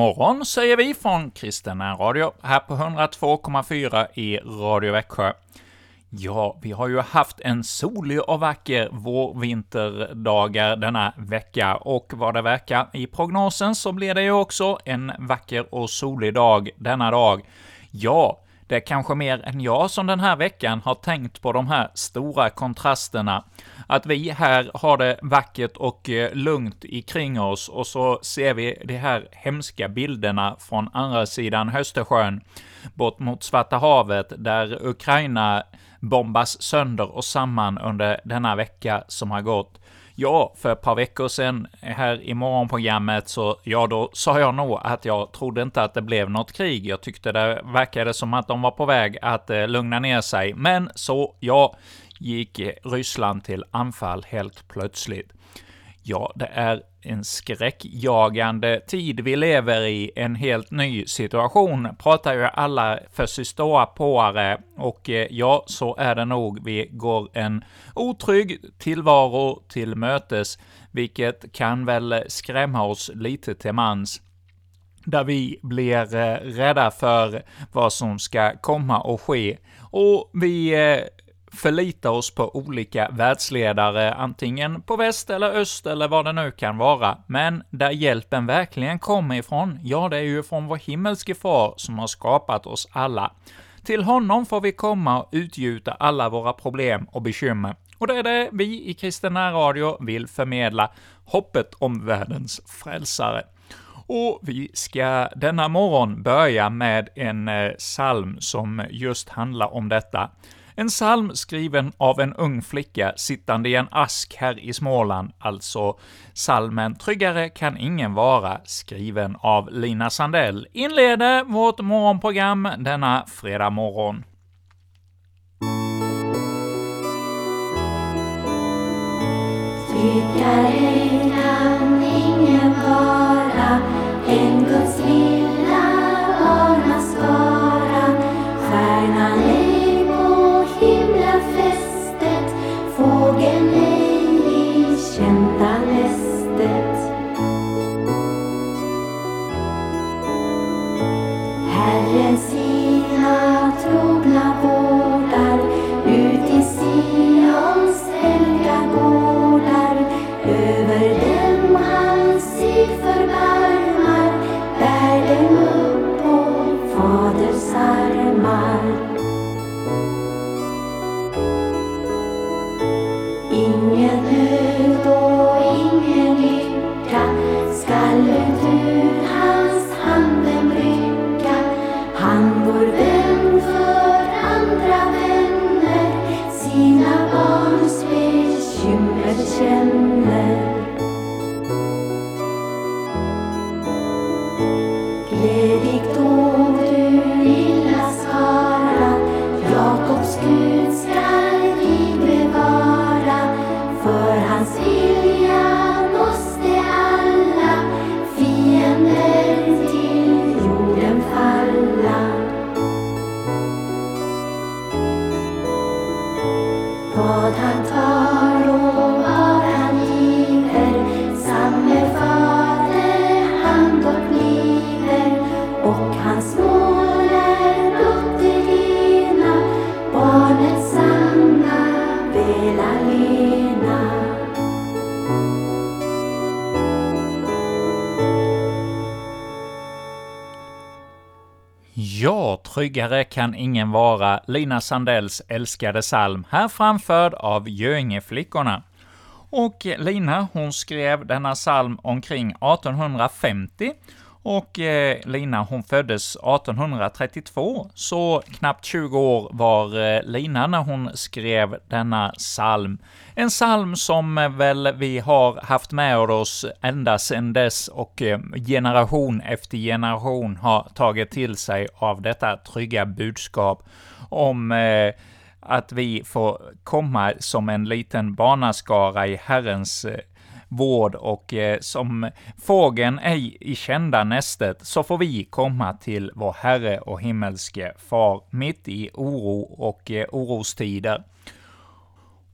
Morgon säger vi från Kristen Radio, här på 102,4 i Radio Växjö. Ja, vi har ju haft en solig och vacker vårvinterdagar denna vecka, och vad det verkar i prognosen så blir det ju också en vacker och solig dag denna dag. Ja, det är kanske mer än jag som den här veckan har tänkt på de här stora kontrasterna. Att vi här har det vackert och eh, lugnt ikring oss, och så ser vi de här hemska bilderna från andra sidan Östersjön, bort mot Svarta havet, där Ukraina bombas sönder och samman under denna vecka som har gått. Ja, för ett par veckor sedan här i morgonprogrammet så, ja, då sa jag nog att jag trodde inte att det blev något krig. Jag tyckte det verkade som att de var på väg att eh, lugna ner sig. Men så, ja, gick Ryssland till anfall helt plötsligt. Ja, det är en skräckjagande tid vi lever i, en helt ny situation, pratar ju alla förståpåare, och eh, ja, så är det nog. Vi går en otrygg tillvaro till mötes, vilket kan väl skrämma oss lite till mans där vi blir eh, rädda för vad som ska komma och ske. Och vi eh, förlita oss på olika världsledare, antingen på väst eller öst eller vad det nu kan vara. Men där hjälpen verkligen kommer ifrån, ja, det är ju från vår himmelske far som har skapat oss alla. Till honom får vi komma och utgjuta alla våra problem och bekymmer. Och det är det vi i Kristen Radio vill förmedla, hoppet om världens frälsare. Och vi ska denna morgon börja med en eh, psalm som just handlar om detta. En psalm skriven av en ung flicka sittande i en ask här i Småland, alltså salmen ”Tryggare kan ingen vara”, skriven av Lina Sandell, inleder vårt morgonprogram denna fredag morgon. Tryggare kan ingen vara yes. Tryggare kan ingen vara, Lina Sandells älskade psalm, här framförd av Göingeflickorna. Och Lina, hon skrev denna psalm omkring 1850, och eh, Lina hon föddes 1832, så knappt 20 år var eh, Lina när hon skrev denna psalm. En psalm som eh, väl vi har haft med oss ända sedan dess och eh, generation efter generation har tagit till sig av detta trygga budskap om eh, att vi får komma som en liten barnaskara i Herrens eh, vård och eh, som fågeln ej i kända nästet, så får vi komma till vår Herre och himmelske Far mitt i oro och eh, orostider.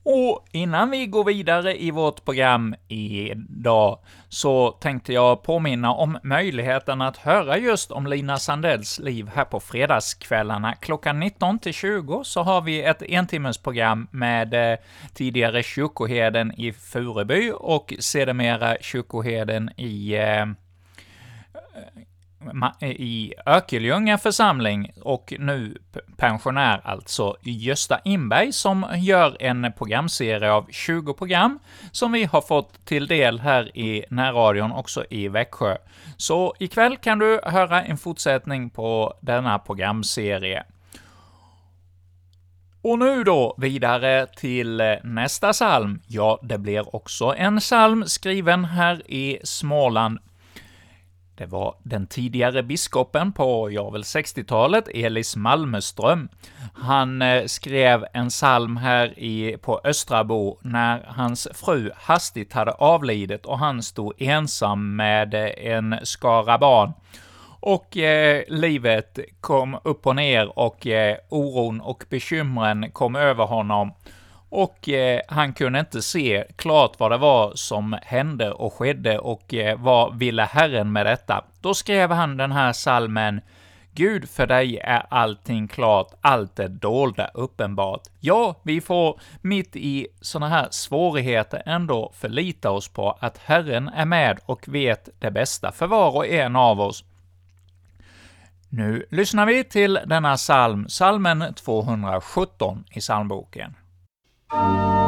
Och innan vi går vidare i vårt program idag, så tänkte jag påminna om möjligheten att höra just om Lina Sandells liv här på fredagskvällarna. Klockan 19 till 20 så har vi ett entimmesprogram med eh, tidigare kyrkoherden i Fureby och sedermera kyrkoherden i eh, Eh, i Örkelljunga församling och nu pensionär alltså Gösta Inberg som gör en programserie av 20 program som vi har fått till del här i närradion också i Växjö. Så ikväll kan du höra en fortsättning på denna programserie. Och nu då vidare till eh, nästa psalm. Ja, det blir också en psalm skriven här i Småland det var den tidigare biskopen på, ja väl 60-talet, Elis Malmeström. Han eh, skrev en psalm här i, på Östrabo när hans fru hastigt hade avlidit och han stod ensam med eh, en skara barn. Och eh, livet kom upp och ner och eh, oron och bekymren kom över honom och eh, han kunde inte se klart vad det var som hände och skedde och eh, vad ville Herren med detta. Då skrev han den här salmen Gud, för dig är allting klart, allt det dolda uppenbart. Ja, vi får mitt i sådana här svårigheter ändå förlita oss på att Herren är med och vet det bästa för var och en av oss. Nu lyssnar vi till denna psalm, psalmen 217 i psalmboken. Música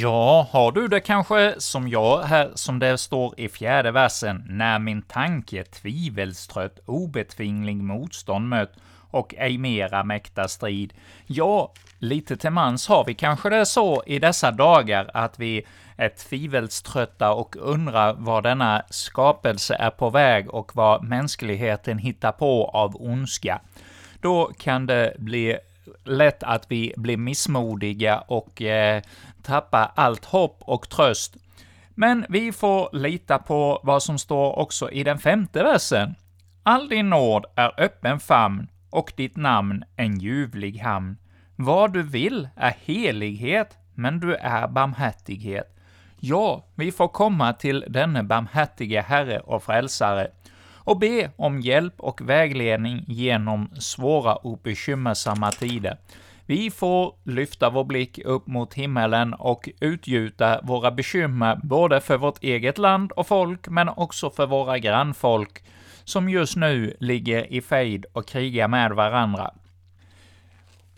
Ja, har du det kanske som jag här, som det står i fjärde versen, när min tanke tvivelstrött obetvinglig motstånd mött och ej mera mäkta strid. Ja, lite till mans har vi kanske det så i dessa dagar att vi är tvivelströtta och undrar var denna skapelse är på väg och vad mänskligheten hittar på av ondska. Då kan det bli lätt att vi blir missmodiga och eh, tappar allt hopp och tröst. Men vi får lita på vad som står också i den femte versen. All din nåd är öppen famn och ditt namn en ljuvlig hamn. Vad du vill är helighet, men du är barmhärtighet. Ja, vi får komma till denne barmhärtige Herre och Frälsare och be om hjälp och vägledning genom svåra och bekymmersamma tider. Vi får lyfta vår blick upp mot himmelen och utgjuta våra bekymmer både för vårt eget land och folk, men också för våra grannfolk, som just nu ligger i fejd och krigar med varandra.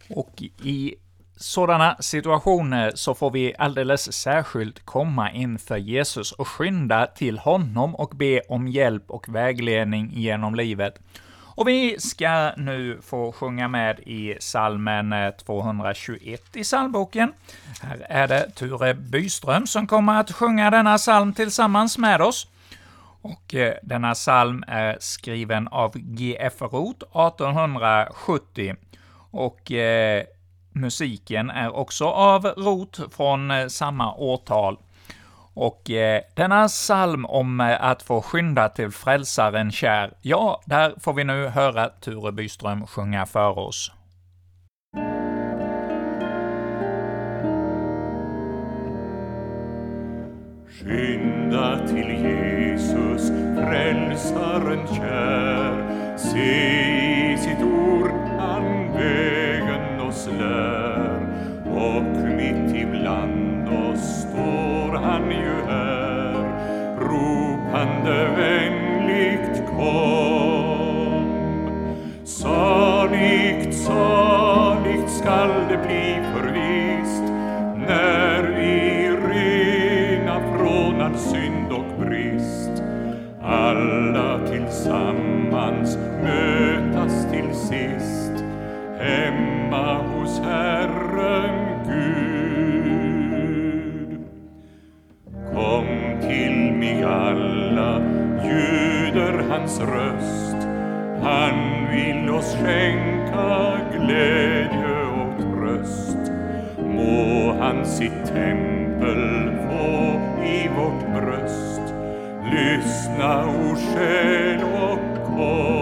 Och i sådana situationer så får vi alldeles särskilt komma inför Jesus och skynda till honom och be om hjälp och vägledning genom livet. Och vi ska nu få sjunga med i salmen eh, 221 i psalmboken. Här är det Ture Byström som kommer att sjunga denna psalm tillsammans med oss. Och eh, denna psalm är skriven av G.F. Roth 1870. Och eh, musiken är också av Roth från eh, samma årtal. Och eh, denna psalm om eh, att få skynda till frälsaren kär, ja, där får vi nu höra Ture Byström sjunga för oss. Skynda till Jesus, frälsaren kär, se i sitt ord han vägen oss lär, och mitt ibland oss står han ju här, ropande vänligt kom. Saligt, saligt skall det bli förvist, när vi rena från all synd och brist, alla tillsammans mötas till sist, hemma hos Herren vi alla, ljuder hans röst. Han vill oss skänka glädje och tröst. Må han sitt tempel få i vårt bröst. Lyssna, o själ, och kom.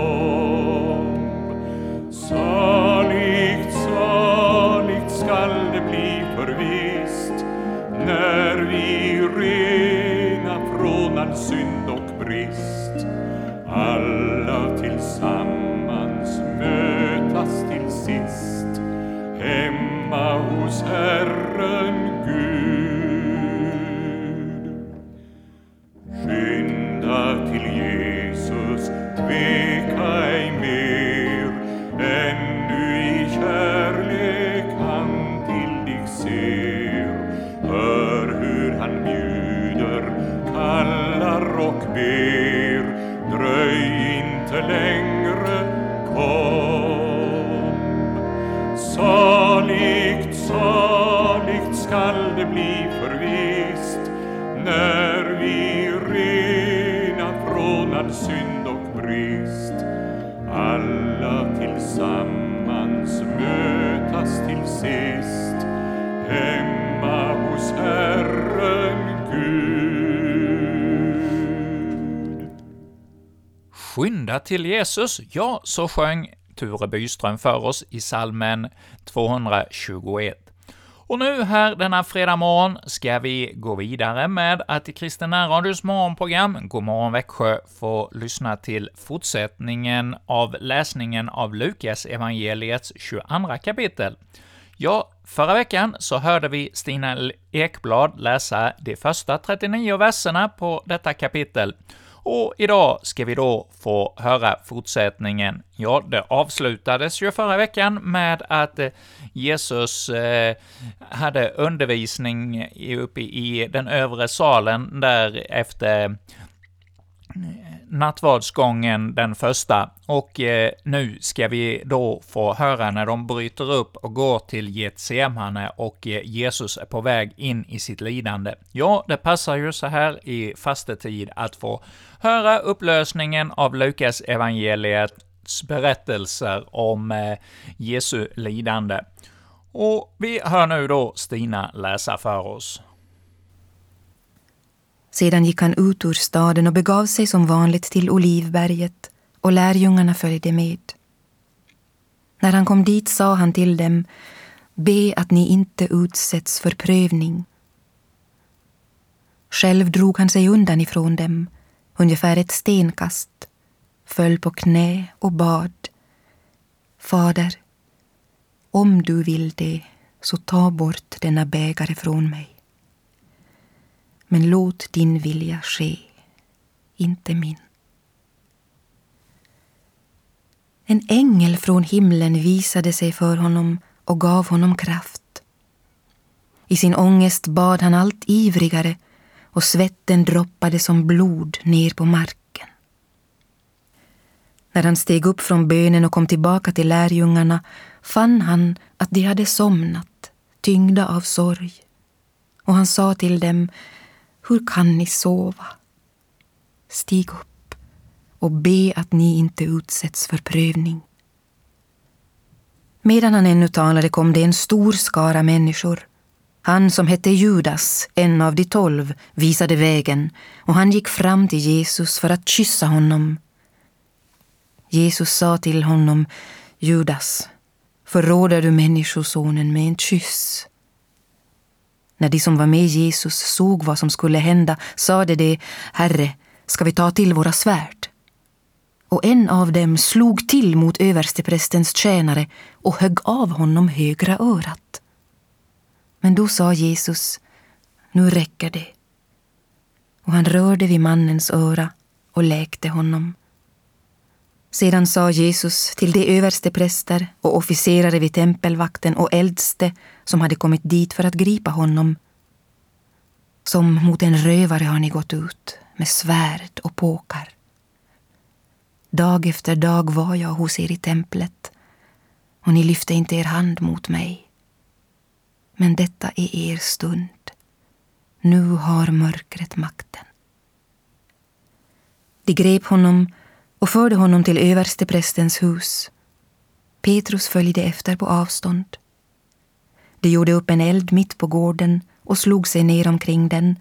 Brist alla tillsammans mötas till sist hemma hos Herren Gud. Skynda till Jesus, tveka ej mer, ännu i kärlek han till dig ser. och ber dröj inte längre Till Jesus, ja, så sjöng Ture Byström för oss i salmen 221. Och nu här denna fredag morgon ska vi gå vidare med att i Kristen Radios morgonprogram God morgon Växjö få lyssna till fortsättningen av läsningen av Lukas evangeliets 22 kapitel. Ja, förra veckan så hörde vi Stina Ekblad läsa de första 39 verserna på detta kapitel, och idag ska vi då få höra fortsättningen. Ja, det avslutades ju förra veckan med att eh, Jesus eh, hade undervisning uppe i den övre salen där efter nattvardsgången den första, och eh, nu ska vi då få höra när de bryter upp och går till Getsemane och eh, Jesus är på väg in i sitt lidande. Ja, det passar ju så här i fastetid att få höra upplösningen av Lukas evangeliets berättelser om eh, Jesu lidande. Och vi hör nu då Stina läsa för oss. Sedan gick han ut ur staden och begav sig som vanligt till Olivberget, och lärjungarna följde med. När han kom dit sa han till dem, be att ni inte utsätts för prövning. Själv drog han sig undan ifrån dem, ungefär ett stenkast, föll på knä och bad. Fader, om du vill det, så ta bort denna bägare från mig. Men låt din vilja ske, inte min. En ängel från himlen visade sig för honom och gav honom kraft. I sin ångest bad han allt ivrigare och svetten droppade som blod ner på marken. När han steg upp från bönen och kom tillbaka till lärjungarna fann han att de hade somnat, tyngda av sorg. Och han sa till dem, hur kan ni sova? Stig upp och be att ni inte utsätts för prövning. Medan han ännu talade kom det en stor skara människor. Han som hette Judas, en av de tolv, visade vägen och han gick fram till Jesus för att kyssa honom. Jesus sa till honom, Judas, förråder du Människosonen med en kyss? När de som var med Jesus såg vad som skulle hända sade de, Herre, ska vi ta till våra svärd? Och en av dem slog till mot översteprästens tjänare och högg av honom högra örat. Men då sa Jesus, nu räcker det. Och han rörde vid mannens öra och läkte honom. Sedan sa Jesus till de överste präster och officerare vid tempelvakten och äldste som hade kommit dit för att gripa honom. Som mot en rövare har ni gått ut med svärd och påkar. Dag efter dag var jag hos er i templet och ni lyfte inte er hand mot mig. Men detta är er stund. Nu har mörkret makten. De grep honom och förde honom till översteprästens hus. Petrus följde efter på avstånd. De gjorde upp en eld mitt på gården och slog sig ner omkring den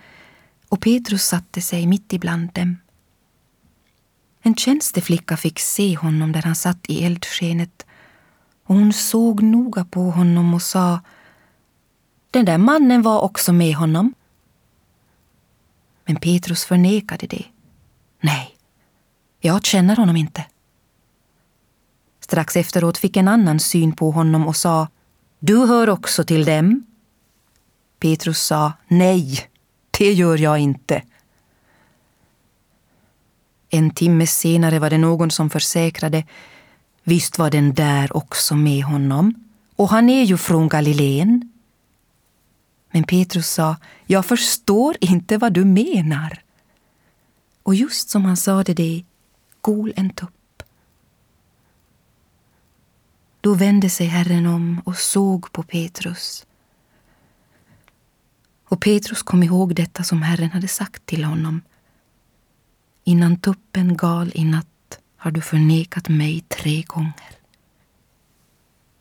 och Petrus satte sig mitt ibland dem. En tjänsteflicka fick se honom där han satt i eldskenet och hon såg noga på honom och sa Den där mannen var också med honom. Men Petrus förnekade det. Nej, jag känner honom inte. Strax efteråt fick en annan syn på honom och sa Du hör också till dem? Petrus sa Nej, det gör jag inte. En timme senare var det någon som försäkrade Visst var den där också med honom, och han är ju från Galileen. Men Petrus sa, jag förstår inte vad du menar. Och just som han sade det gol en tupp. Då vände sig Herren om och såg på Petrus. Och Petrus kom ihåg detta som Herren hade sagt till honom. Innan tuppen gal i natt har du förnekat mig tre gånger.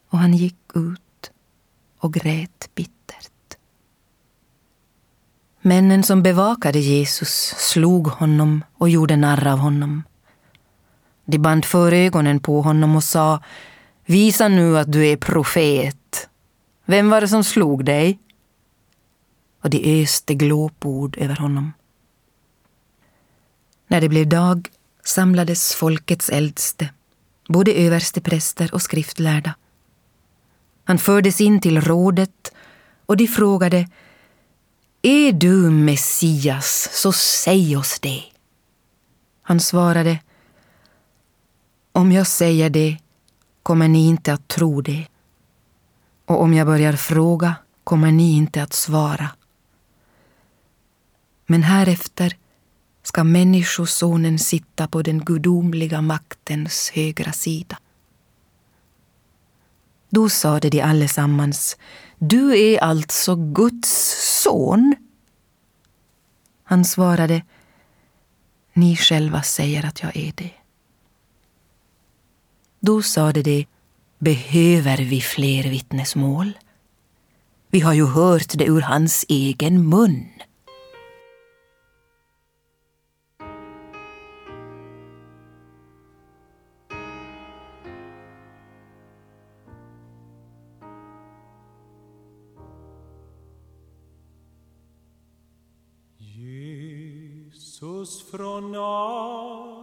Och han gick ut och grät bittert. Männen som bevakade Jesus slog honom och gjorde narr av honom. De band för ögonen på honom och sa Visa nu att du är profet. Vem var det som slog dig? Och de öste glåpord över honom. När det blev dag samlades folkets äldste, både överstepräster och skriftlärda. Han fördes in till rådet och de frågade Är du Messias, så säg oss det. Han svarade om jag säger det kommer ni inte att tro det. Och om jag börjar fråga kommer ni inte att svara. Men härefter ska Människosonen sitta på den gudomliga maktens högra sida. Då sade de allesammans, du är alltså Guds son? Han svarade, ni själva säger att jag är det. Då sade de, behöver vi fler vittnesmål? Vi har ju hört det ur hans egen mun. Jesus från Nasaret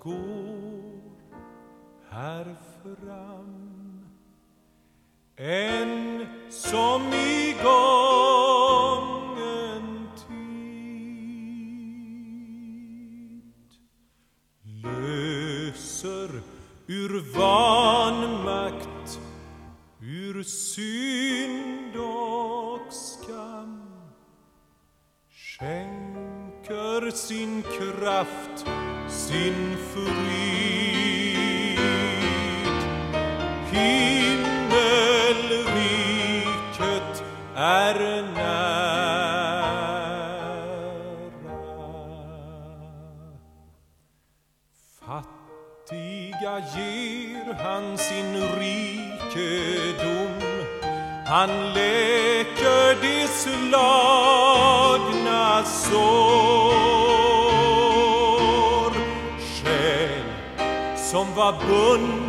går här fram En som i gången tid löser ur vanmakt, ur synd och skam skänker sin kraft, sin frid. Som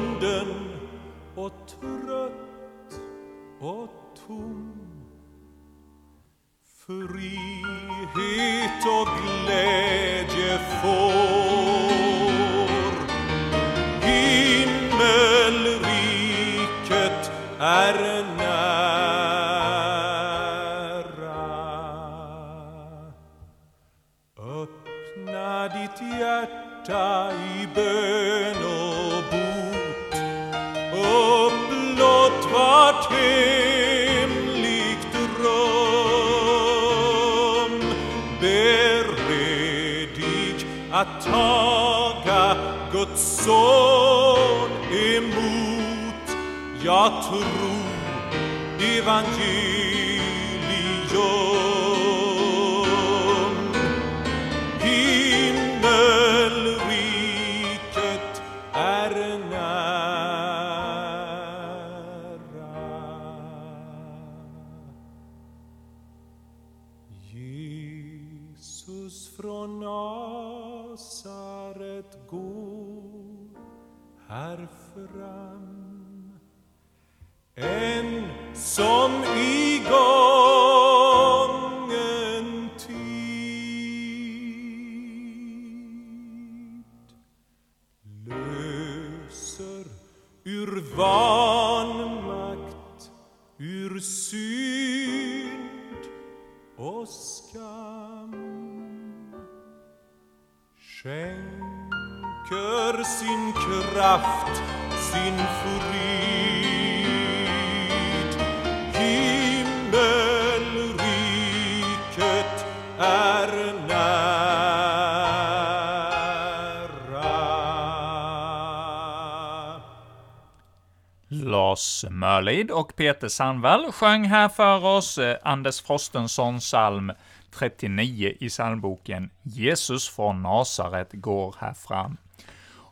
evangelium. Himmelriket är nära. Jesus från Nasaret går här fram. En som igår. Och Peter Sandvall sjöng här för oss eh, Anders Frostenssons psalm 39 i psalmboken Jesus från Nasaret går här fram.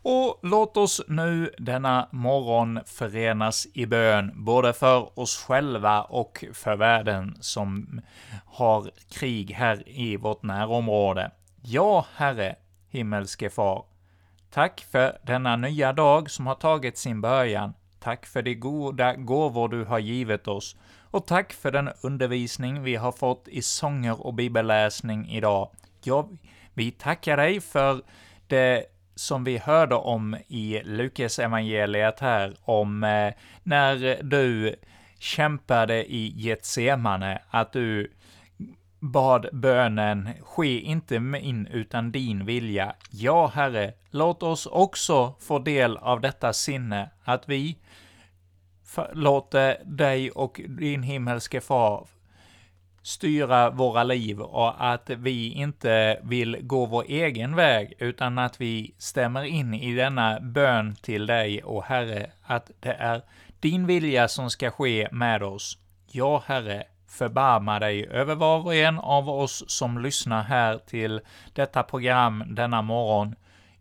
Och låt oss nu denna morgon förenas i bön, både för oss själva och för världen som har krig här i vårt närområde. Ja, Herre, himmelske Far, Tack för denna nya dag som har tagit sin början. Tack för de goda gåvor du har givit oss. Och tack för den undervisning vi har fått i sånger och bibelläsning idag. Ja, vi tackar dig för det som vi hörde om i Lukas evangeliet här, om eh, när du kämpade i Getsemane, att du bad bönen ”Ske inte min utan din vilja”. Ja, Herre, låt oss också få del av detta sinne, att vi låter dig och din himmelske far styra våra liv och att vi inte vill gå vår egen väg, utan att vi stämmer in i denna bön till dig och Herre, att det är din vilja som ska ske med oss. Ja, Herre, förbarma dig över var och en av oss som lyssnar här till detta program denna morgon.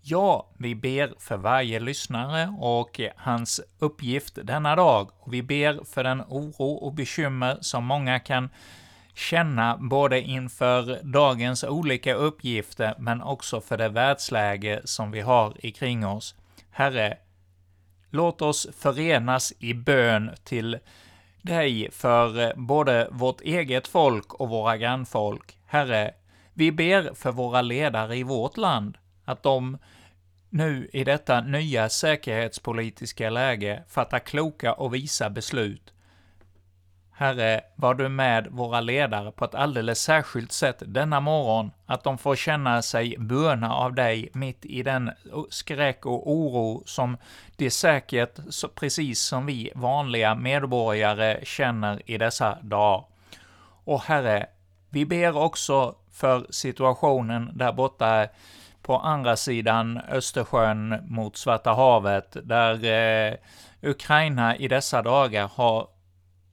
Ja, vi ber för varje lyssnare och hans uppgift denna dag. Och vi ber för den oro och bekymmer som många kan känna både inför dagens olika uppgifter, men också för det världsläge som vi har ikring oss. Herre, låt oss förenas i bön till dig för både vårt eget folk och våra grannfolk. Herre, Vi ber för våra ledare i vårt land, att de nu i detta nya säkerhetspolitiska läge fatta kloka och visa beslut. Herre, var du med våra ledare på ett alldeles särskilt sätt denna morgon, att de får känna sig böna av dig mitt i den skräck och oro som de säkert, precis som vi vanliga medborgare, känner i dessa dagar. Och Herre, vi ber också för situationen där borta på andra sidan Östersjön mot Svarta havet, där eh, Ukraina i dessa dagar har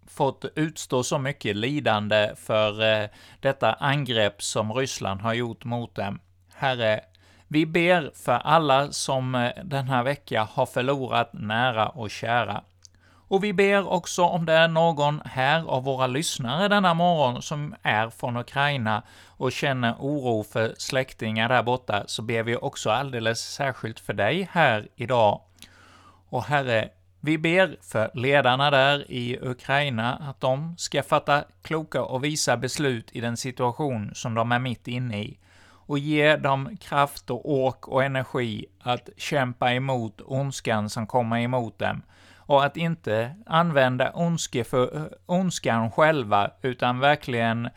fått utstå så mycket lidande för eh, detta angrepp som Ryssland har gjort mot dem. Herre, vi ber för alla som eh, den här veckan har förlorat nära och kära. Och vi ber också om det är någon här av våra lyssnare denna morgon som är från Ukraina och känner oro för släktingar där borta, så ber vi också alldeles särskilt för dig här idag. Och Herre, vi ber för ledarna där i Ukraina att de ska fatta kloka och visa beslut i den situation som de är mitt inne i och ge dem kraft och ork och energi att kämpa emot ondskan som kommer emot dem och att inte använda ondske för, ondskan själva, utan verkligen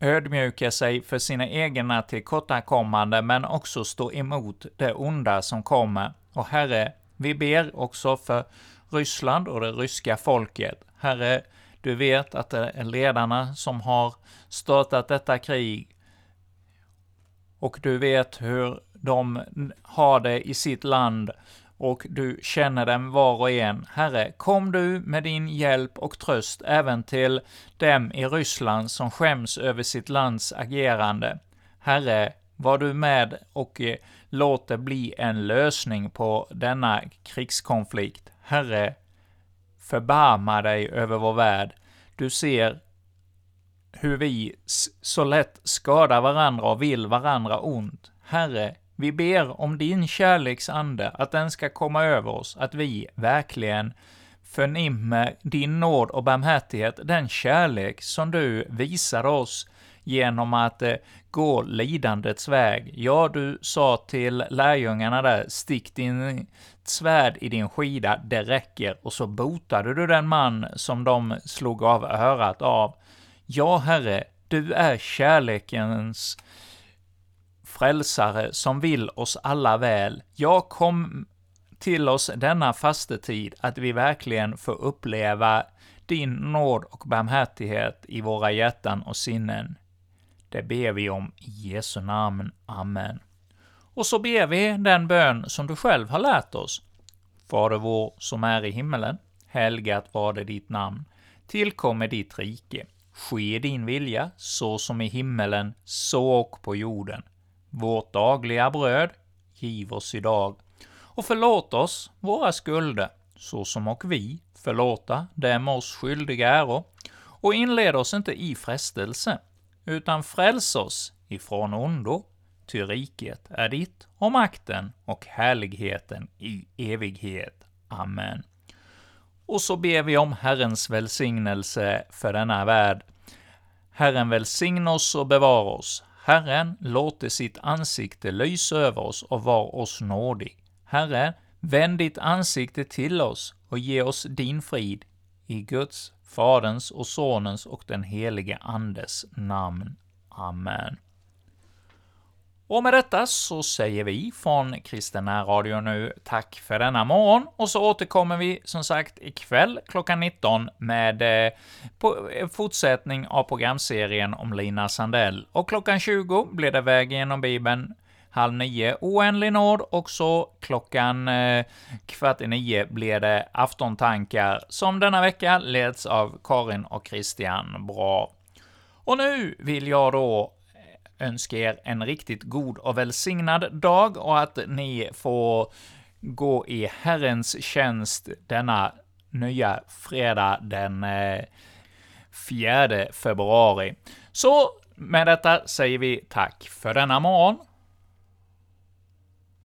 ödmjuka sig för sina egna tillkortakommande, men också stå emot det onda som kommer. Och Herre, vi ber också för Ryssland och det ryska folket. Herre, du vet att det är ledarna som har startat detta krig, och du vet hur de har det i sitt land, och du känner dem var och en. Herre, kom du med din hjälp och tröst även till dem i Ryssland som skäms över sitt lands agerande. Herre, var du med och eh, låt det bli en lösning på denna krigskonflikt. Herre, förbarma dig över vår värld. Du ser hur vi så lätt skadar varandra och vill varandra ont. Herre, vi ber om din kärleksande, att den ska komma över oss, att vi verkligen förnimmer din nåd och barmhärtighet, den kärlek som du visar oss genom att eh, gå lidandets väg. Ja, du sa till lärjungarna där, stick din svärd i din skida, det räcker, och så botade du den man som de slog av örat av. Ja, Herre, du är kärlekens frälsare som vill oss alla väl. Jag kom till oss denna fastetid att vi verkligen får uppleva din nåd och barmhärtighet i våra hjärtan och sinnen. Det ber vi om i Jesu namn. Amen. Och så ber vi den bön som du själv har lärt oss. Fader vår som är i himmelen. Helgat var det ditt namn. Tillkommer ditt rike. Ske din vilja, så som i himmelen, så och på jorden. Vårt dagliga bröd giv oss idag, och förlåt oss våra skulder, så som och vi förlåta dem oss skyldiga äro, och inled oss inte i frestelse, utan fräls oss ifrån ondo, ty riket är ditt, och makten och härligheten i evighet. Amen. Och så ber vi om Herrens välsignelse för denna värld. Herren välsigne oss och bevara oss. Herren låte sitt ansikte lysa över oss och var oss nådig. Herre, vänd ditt ansikte till oss och ge oss din frid. I Guds, Faderns och Sonens och den helige Andes namn. Amen. Och med detta så säger vi från Kristina Radio nu tack för denna morgon, och så återkommer vi som sagt ikväll klockan 19 med eh, på, eh, fortsättning av programserien om Lina Sandell. Och klockan 20 blir det Väg genom Bibeln, halv nio Oändlig nåd, och så klockan eh, kvart i nio blir det Aftontankar, som denna vecka leds av Karin och Christian Bra. Och nu vill jag då önska er en riktigt god och välsignad dag och att ni får gå i Herrens tjänst denna nya fredag den eh, 4 februari. Så med detta säger vi tack för denna morgon